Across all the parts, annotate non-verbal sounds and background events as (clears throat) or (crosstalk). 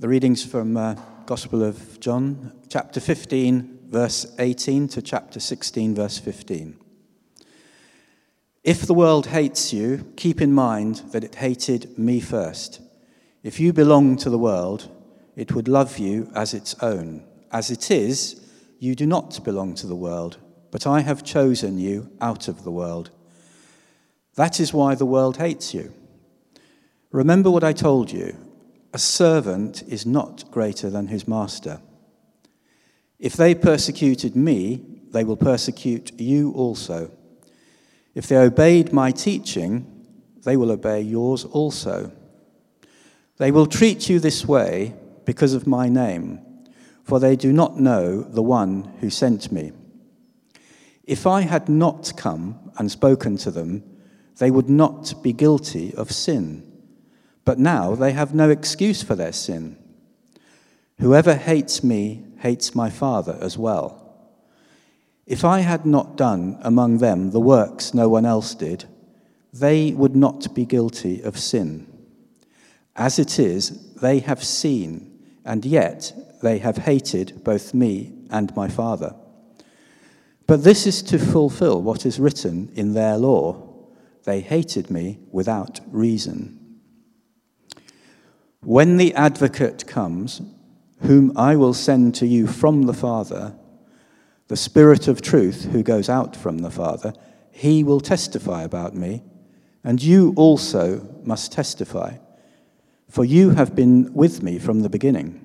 The readings from uh, Gospel of John, chapter 15, verse 18 to chapter 16, verse 15. If the world hates you, keep in mind that it hated me first. If you belong to the world, it would love you as its own. As it is, you do not belong to the world, but I have chosen you out of the world. That is why the world hates you. Remember what I told you a servant is not greater than his master. If they persecuted me, they will persecute you also. If they obeyed my teaching, they will obey yours also. They will treat you this way because of my name, for they do not know the one who sent me. If I had not come and spoken to them, they would not be guilty of sin. But now they have no excuse for their sin. Whoever hates me hates my Father as well. If I had not done among them the works no one else did, they would not be guilty of sin. As it is, they have seen, and yet they have hated both me and my Father. But this is to fulfill what is written in their law they hated me without reason. When the advocate comes, whom I will send to you from the Father, the Spirit of truth who goes out from the Father, he will testify about me, and you also must testify, for you have been with me from the beginning.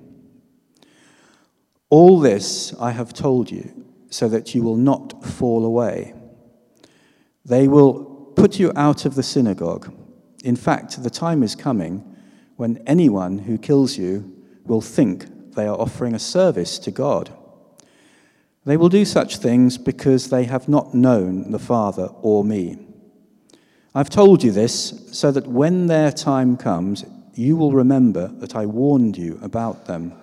All this I have told you, so that you will not fall away. They will put you out of the synagogue. In fact, the time is coming when anyone who kills you will think they are offering a service to God. They will do such things because they have not known the Father or me. I've told you this so that when their time comes, you will remember that I warned you about them.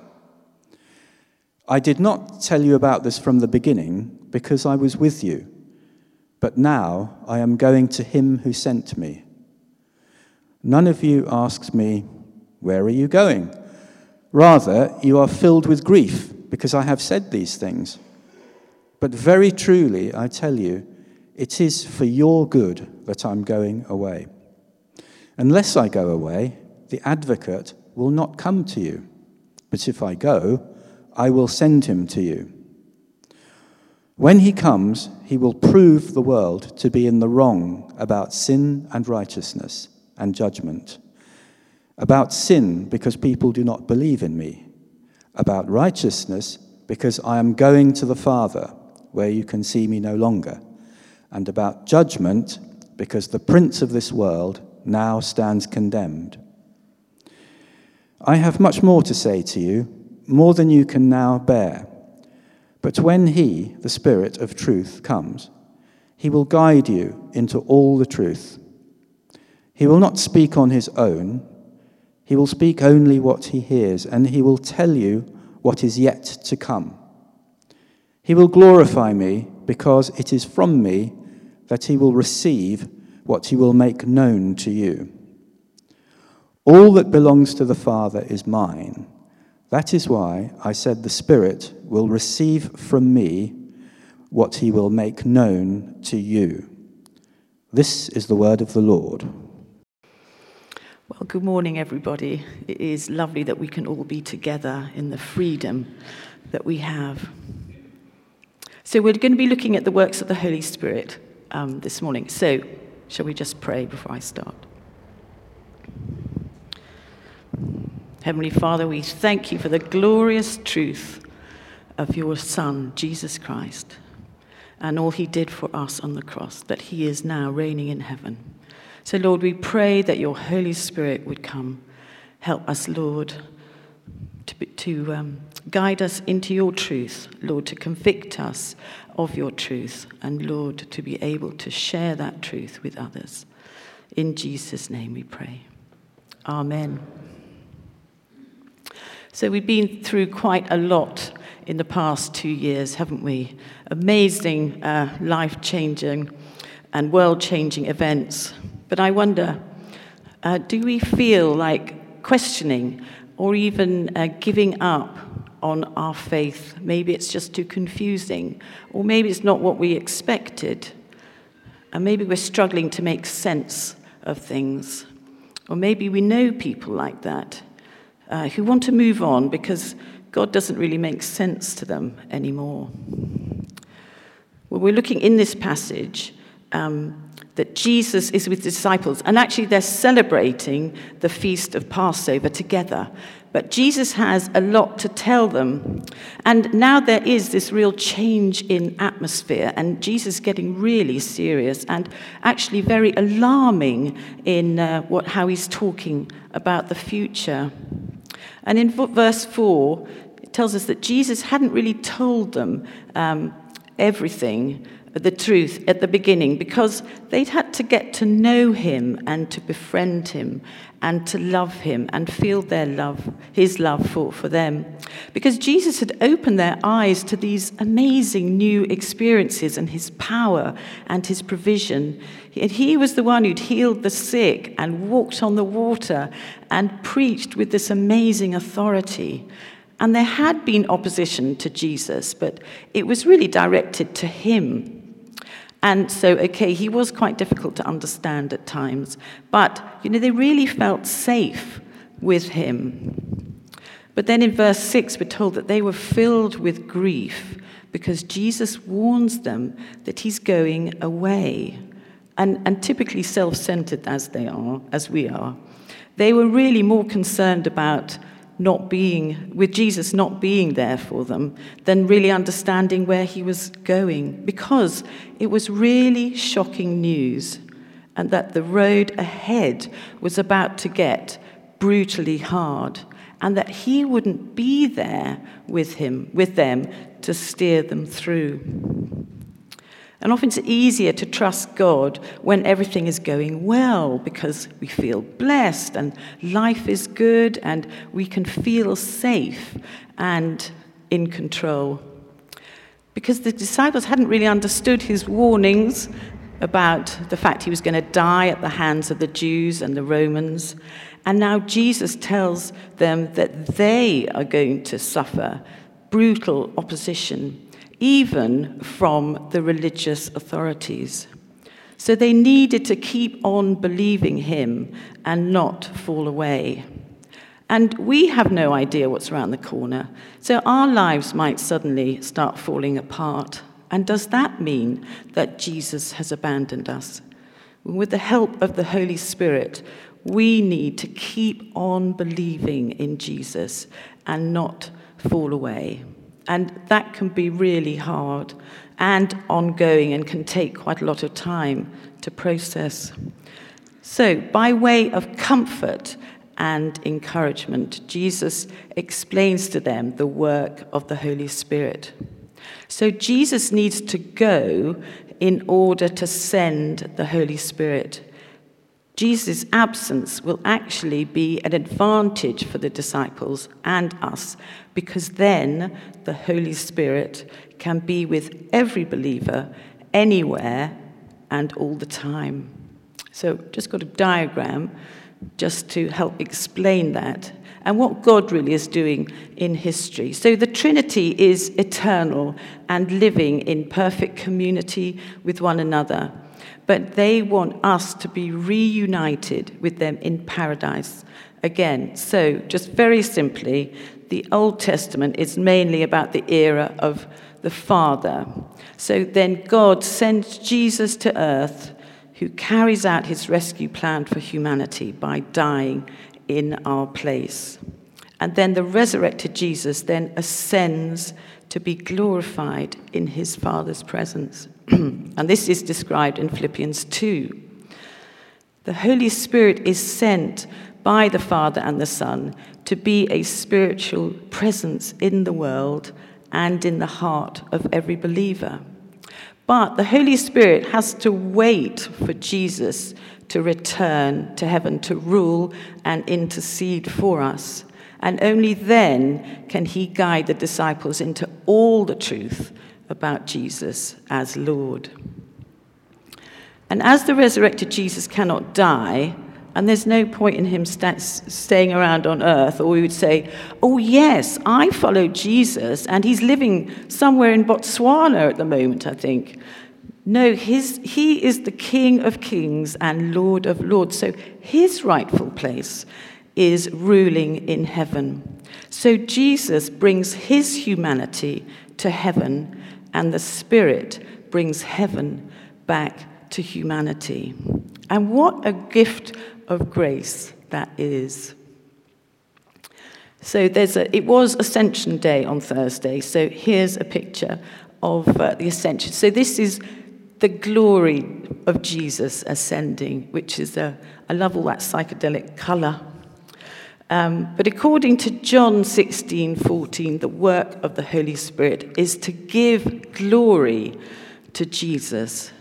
I did not tell you about this from the beginning because I was with you, but now I am going to him who sent me. None of you asks me, where are you going? Rather, you are filled with grief because I have said these things. But very truly, I tell you, it is for your good that I'm going away. Unless I go away, the advocate will not come to you. But if I go, I will send him to you. When he comes, he will prove the world to be in the wrong about sin and righteousness and judgment about sin because people do not believe in me, about righteousness because I am going to the Father where you can see me no longer, and about judgment because the prince of this world now stands condemned. I have much more to say to you, more than you can now bear. But when He, the Spirit of truth, comes, He will guide you into all the truth. He will not speak on His own he will speak only what he hears, and he will tell you what is yet to come. He will glorify me, because it is from me that he will receive what he will make known to you. All that belongs to the Father is mine. That is why I said the Spirit will receive from me what he will make known to you. This is the word of the Lord. Well, good morning, everybody. It is lovely that we can all be together in the freedom that we have. So, we're going to be looking at the works of the Holy Spirit um, this morning. So, shall we just pray before I start? Heavenly Father, we thank you for the glorious truth of your Son, Jesus Christ, and all he did for us on the cross, that he is now reigning in heaven. So, Lord, we pray that your Holy Spirit would come. Help us, Lord, to, to um, guide us into your truth, Lord, to convict us of your truth, and Lord, to be able to share that truth with others. In Jesus' name we pray. Amen. So, we've been through quite a lot in the past two years, haven't we? Amazing, uh, life changing, and world changing events but I wonder uh, do we feel like questioning or even uh, giving up on our faith. Maybe it's just too confusing, or maybe it's not what we expected. And maybe we're struggling to make sense of things. Or maybe we know people like that uh, who want to move on because God doesn't really make sense to them anymore. Well, we're looking in this passage um, that Jesus is with disciples, and actually they're celebrating the feast of Passover together. But Jesus has a lot to tell them. And now there is this real change in atmosphere, and Jesus getting really serious and actually very alarming in uh, what, how he's talking about the future. And in verse 4, it tells us that Jesus hadn't really told them um, everything the truth at the beginning because they'd had to get to know him and to befriend him and to love him and feel their love, his love for, for them. Because Jesus had opened their eyes to these amazing new experiences and his power and his provision. And he was the one who'd healed the sick and walked on the water and preached with this amazing authority. And there had been opposition to Jesus, but it was really directed to him. And so, okay, he was quite difficult to understand at times, but, you know, they really felt safe with him. But then in verse 6, we're told that they were filled with grief because Jesus warns them that he's going away. And, and typically self centered as they are, as we are, they were really more concerned about not being, with Jesus not being there for them, than really understanding where he was going, because it was really shocking news, and that the road ahead was about to get brutally hard, and that he wouldn't be there with him, with them, to steer them through. And often it's easier to trust God when everything is going well because we feel blessed and life is good and we can feel safe and in control. Because the disciples hadn't really understood his warnings about the fact he was going to die at the hands of the Jews and the Romans. And now Jesus tells them that they are going to suffer brutal opposition even from the religious authorities. So they needed to keep on believing him and not fall away. And we have no idea what's around the corner. So our lives might suddenly start falling apart. And does that mean that Jesus has abandoned us? With the help of the Holy Spirit, we need to keep on believing in Jesus and not fall away. And that can be really hard and ongoing and can take quite a lot of time to process. So, by way of comfort and encouragement, Jesus explains to them the work of the Holy Spirit. So, Jesus needs to go in order to send the Holy Spirit. Jesus' absence will actually be an advantage for the disciples and us because then the Holy Spirit can be with every believer anywhere and all the time. So, just got a diagram just to help explain that and what God really is doing in history. So, the Trinity is eternal and living in perfect community with one another. But they want us to be reunited with them in paradise again. So, just very simply, the Old Testament is mainly about the era of the Father. So then God sends Jesus to earth, who carries out his rescue plan for humanity by dying in our place. And then the resurrected Jesus then ascends to be glorified in his Father's presence. (clears throat) and this is described in Philippians 2. The Holy Spirit is sent by the Father and the Son to be a spiritual presence in the world and in the heart of every believer. But the Holy Spirit has to wait for Jesus to return to heaven to rule and intercede for us. And only then can he guide the disciples into all the truth about Jesus as Lord. And as the resurrected Jesus cannot die, And there's no point in him sta- staying around on earth, or we would say, Oh, yes, I follow Jesus, and he's living somewhere in Botswana at the moment, I think. No, his, he is the King of kings and Lord of lords. So his rightful place is ruling in heaven. So Jesus brings his humanity to heaven, and the Spirit brings heaven back to humanity. And what a gift of grace that is. So there's a, it was Ascension Day on Thursday. So here's a picture of uh, the Ascension. So this is the glory of Jesus ascending, which is a, I love all that psychedelic colour. Um, but according to John 16, 14, the work of the Holy Spirit is to give glory to Jesus.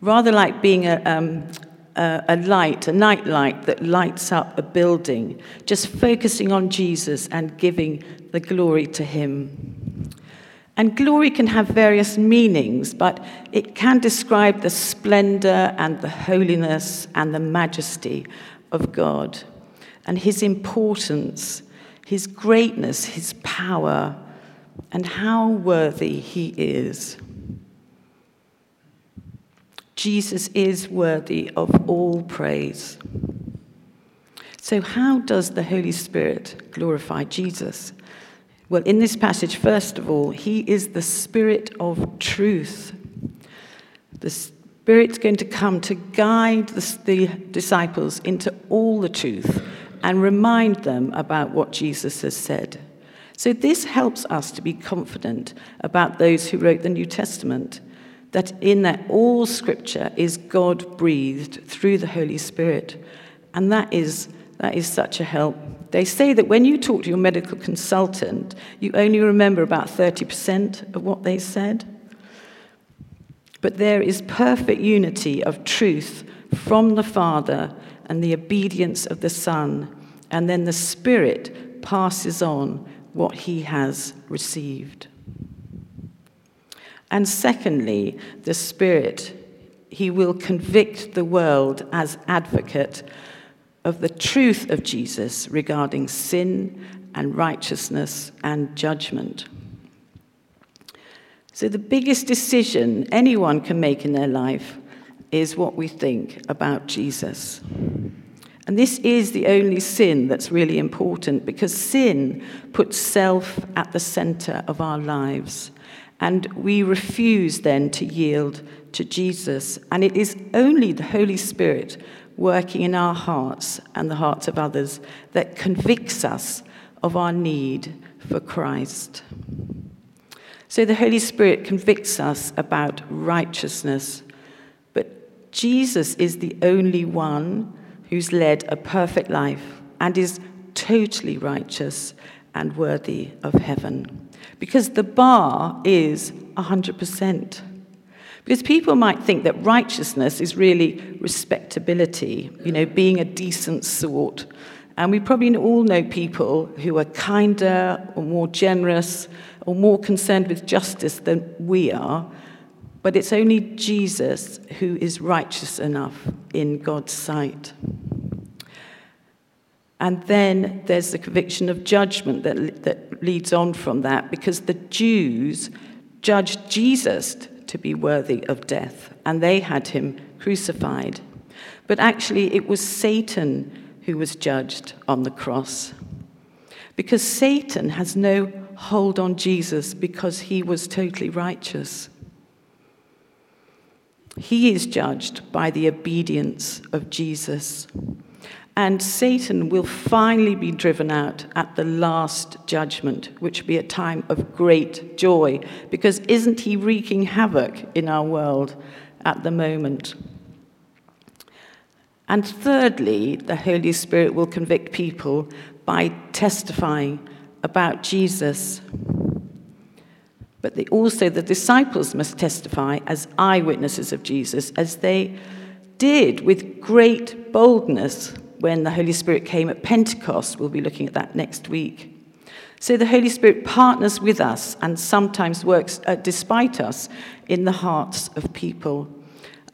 Rather like being a, um, a, a light, a night light that lights up a building, just focusing on Jesus and giving the glory to Him. And glory can have various meanings, but it can describe the splendor and the holiness and the majesty of God and His importance, His greatness, His power, and how worthy He is. Jesus is worthy of all praise. So, how does the Holy Spirit glorify Jesus? Well, in this passage, first of all, he is the Spirit of truth. The Spirit's going to come to guide the, the, disciples into all the truth and remind them about what Jesus has said. So, this helps us to be confident about those who wrote the New Testament that in that all scripture is God breathed through the Holy Spirit. And that is, that is such a help. They say that when you talk to your medical consultant, you only remember about 30% of what they said. But there is perfect unity of truth from the Father and the obedience of the Son, and then the Spirit passes on what he has received. And secondly, the Spirit, he will convict the world as advocate of the truth of Jesus regarding sin and righteousness and judgment. So, the biggest decision anyone can make in their life is what we think about Jesus. And this is the only sin that's really important because sin puts self at the center of our lives. And we refuse then to yield to Jesus. And it is only the Holy Spirit working in our hearts and the hearts of others that convicts us of our need for Christ. So the Holy Spirit convicts us about righteousness, but Jesus is the only one who's led a perfect life and is totally righteous and worthy of heaven because the bar is 100%. Because people might think that righteousness is really respectability, you know, being a decent sort. And we probably all know people who are kinder or more generous or more concerned with justice than we are. But it's only Jesus who is righteous enough in God's sight. And then there's the conviction of judgment that, that leads on from that because the Jews judged Jesus to be worthy of death and they had him crucified. But actually, it was Satan who was judged on the cross because Satan has no hold on Jesus because he was totally righteous. He is judged by the obedience of Jesus. And Satan will finally be driven out at the last judgment, which will be a time of great joy, because isn't he wreaking havoc in our world at the moment? And thirdly, the Holy Spirit will convict people by testifying about Jesus. But they, also, the disciples must testify as eyewitnesses of Jesus, as they did with great boldness when the Holy Spirit came at Pentecost. We'll be looking at that next week. So the Holy Spirit partners with us and sometimes works uh, despite us in the hearts of people.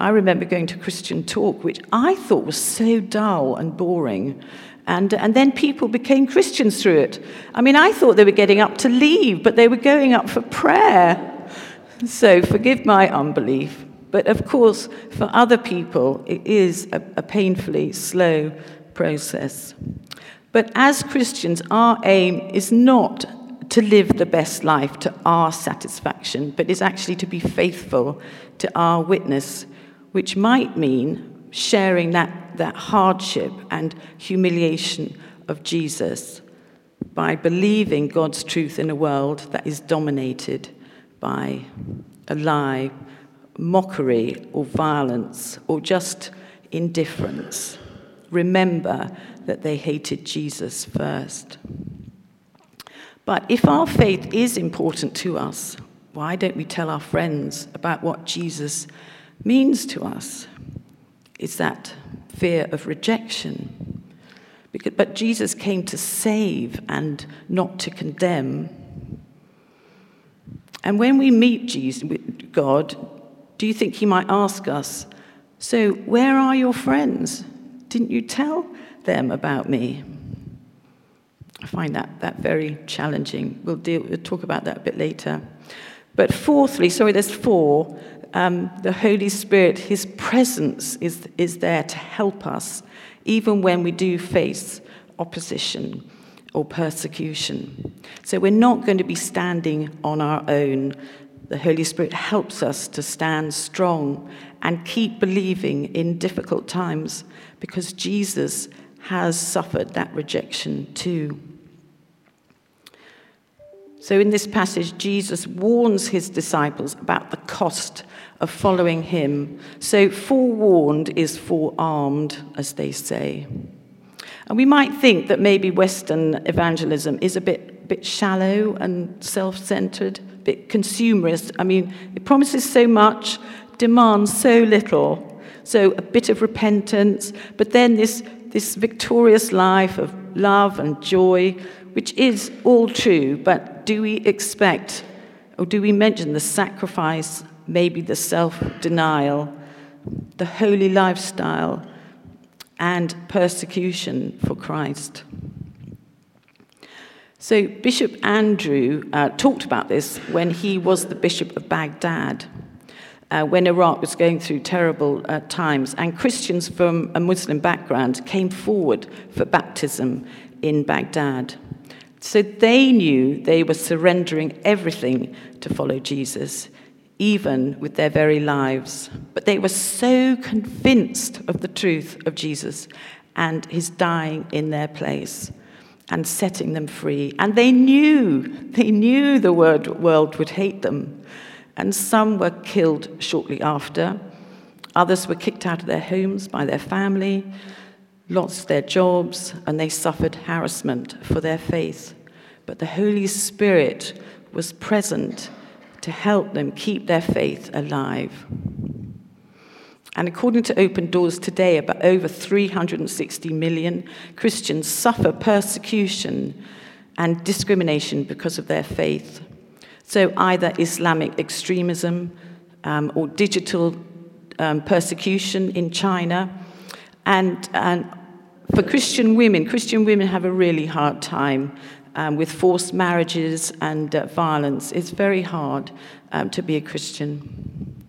I remember going to Christian talk, which I thought was so dull and boring. And, and then people became Christians through it. I mean, I thought they were getting up to leave, but they were going up for prayer. So forgive my unbelief. But of course, for other people, it is a, a painfully slow process. But as Christians, our aim is not to live the best life to our satisfaction, but is actually to be faithful to our witness, which might mean sharing that, that hardship and humiliation of Jesus by believing God's truth in a world that is dominated by a lie, mockery, or violence, or just indifference. Remember that they hated Jesus first. But if our faith is important to us, why don't we tell our friends about what Jesus means to us? Is that fear of rejection? Because, but Jesus came to save and not to condemn. And when we meet Jesus, God, do you think he might ask us, So, where are your friends? Didn't you tell them about me? I find that, that very challenging. We'll, deal, we'll talk about that a bit later. But fourthly, sorry, there's four. Um, the Holy Spirit, His presence is, is there to help us, even when we do face opposition or persecution. So we're not going to be standing on our own. The Holy Spirit helps us to stand strong and keep believing in difficult times because Jesus has suffered that rejection too. So, in this passage, Jesus warns his disciples about the cost of following him. So, forewarned is forearmed, as they say. And we might think that maybe Western evangelism is a bit, bit shallow and self centered, a bit consumerist. I mean, it promises so much, demands so little. So, a bit of repentance, but then this, this victorious life of love and joy which is all true, but do we expect or do we mention the sacrifice, maybe the self denial, the holy lifestyle, and persecution for Christ? So, Bishop Andrew uh, talked about this when he was the Bishop of Baghdad. Uh, when Iraq was going through terrible uh, times, and Christians from a Muslim background came forward for baptism in Baghdad. So they knew they were surrendering everything to follow Jesus, even with their very lives. But they were so convinced of the truth of Jesus and his dying in their place and setting them free. And they knew, they knew the world would hate them. And some were killed shortly after. Others were kicked out of their homes by their family lost their jobs, and they suffered harassment for their faith. But the Holy Spirit was present to help them keep their faith alive. And according to Open Doors today, about over 360 million Christians suffer persecution and discrimination because of their faith. So, either Islamic extremism um, or digital um, persecution in China, and, and for Christian women, Christian women have a really hard time um, with forced marriages and uh, violence. It's very hard um, to be a Christian.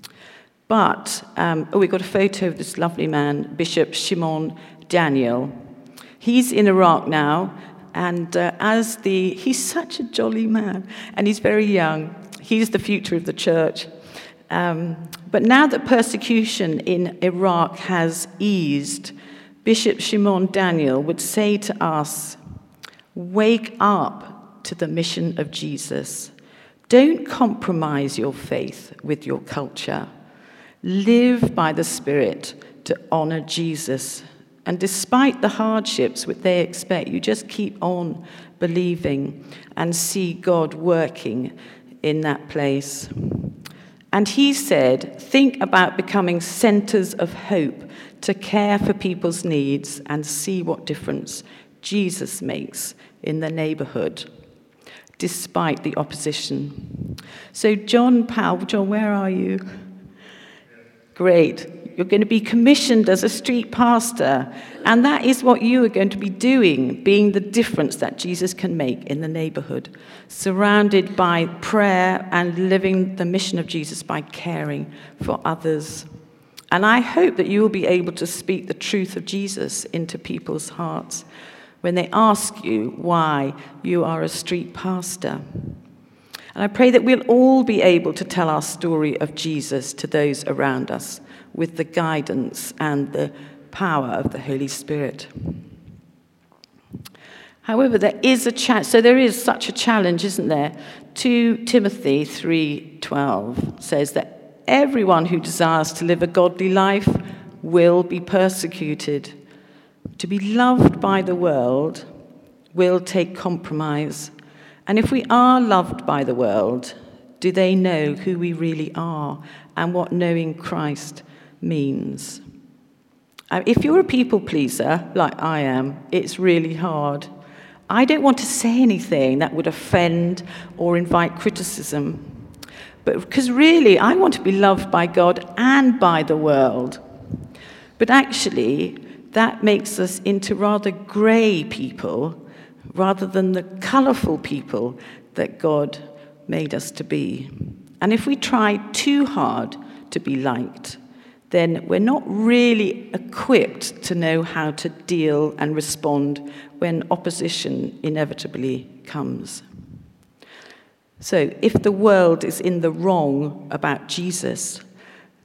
But, um, oh, we've got a photo of this lovely man, Bishop Shimon Daniel. He's in Iraq now, and uh, as the, he's such a jolly man, and he's very young. He's the future of the church. Um, but now that persecution in Iraq has eased, Bishop Shimon Daniel would say to us, Wake up to the mission of Jesus. Don't compromise your faith with your culture. Live by the Spirit to honor Jesus. And despite the hardships which they expect, you just keep on believing and see God working in that place. And he said, think about becoming centers of hope to care for people's needs and see what difference Jesus makes in the neighborhood, despite the opposition. So, John Powell, John, where are you? Great. You're going to be commissioned as a street pastor. And that is what you are going to be doing, being the difference that Jesus can make in the neighborhood, surrounded by prayer and living the mission of Jesus by caring for others. And I hope that you will be able to speak the truth of Jesus into people's hearts when they ask you why you are a street pastor. And I pray that we'll all be able to tell our story of Jesus to those around us with the guidance and the power of the Holy Spirit. However, there is a challenge. So there is such a challenge, isn't there? 2 Timothy 3:12 says that Everyone who desires to live a godly life will be persecuted. To be loved by the world will take compromise. And if we are loved by the world, do they know who we really are and what knowing Christ means? Uh, if you're a people pleaser, like I am, it's really hard. I don't want to say anything that would offend or invite criticism. But because really, I want to be loved by God and by the world. But actually, that makes us into rather grey people rather than the colourful people that God made us to be. And if we try too hard to be liked, then we're not really equipped to know how to deal and respond when opposition inevitably comes. So, if the world is in the wrong about Jesus,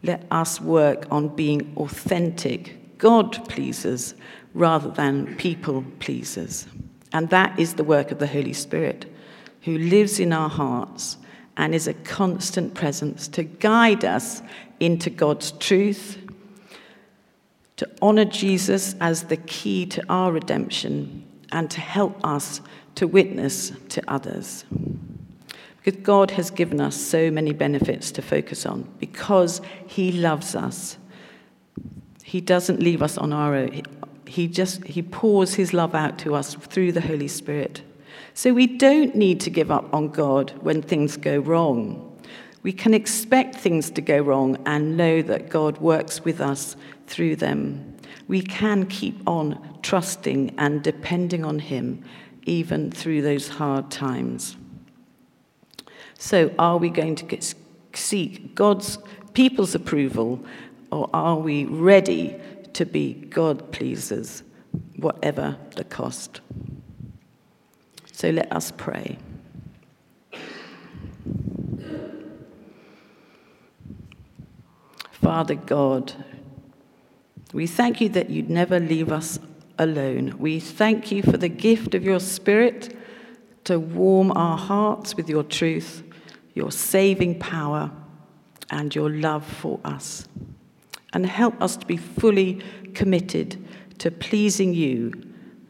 let us work on being authentic God pleasers rather than people pleasers. And that is the work of the Holy Spirit, who lives in our hearts and is a constant presence to guide us into God's truth, to honor Jesus as the key to our redemption, and to help us to witness to others. Because God has given us so many benefits to focus on because He loves us. He doesn't leave us on our own. He just he pours his love out to us through the Holy Spirit. So we don't need to give up on God when things go wrong. We can expect things to go wrong and know that God works with us through them. We can keep on trusting and depending on him even through those hard times. So, are we going to get, seek God's people's approval, or are we ready to be God pleasers, whatever the cost? So, let us pray. Father God, we thank you that you'd never leave us alone. We thank you for the gift of your Spirit to warm our hearts with your truth your saving power, and your love for us. And help us to be fully committed to pleasing you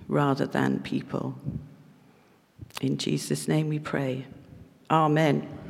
rather than people. In Jesus' name we pray. Amen.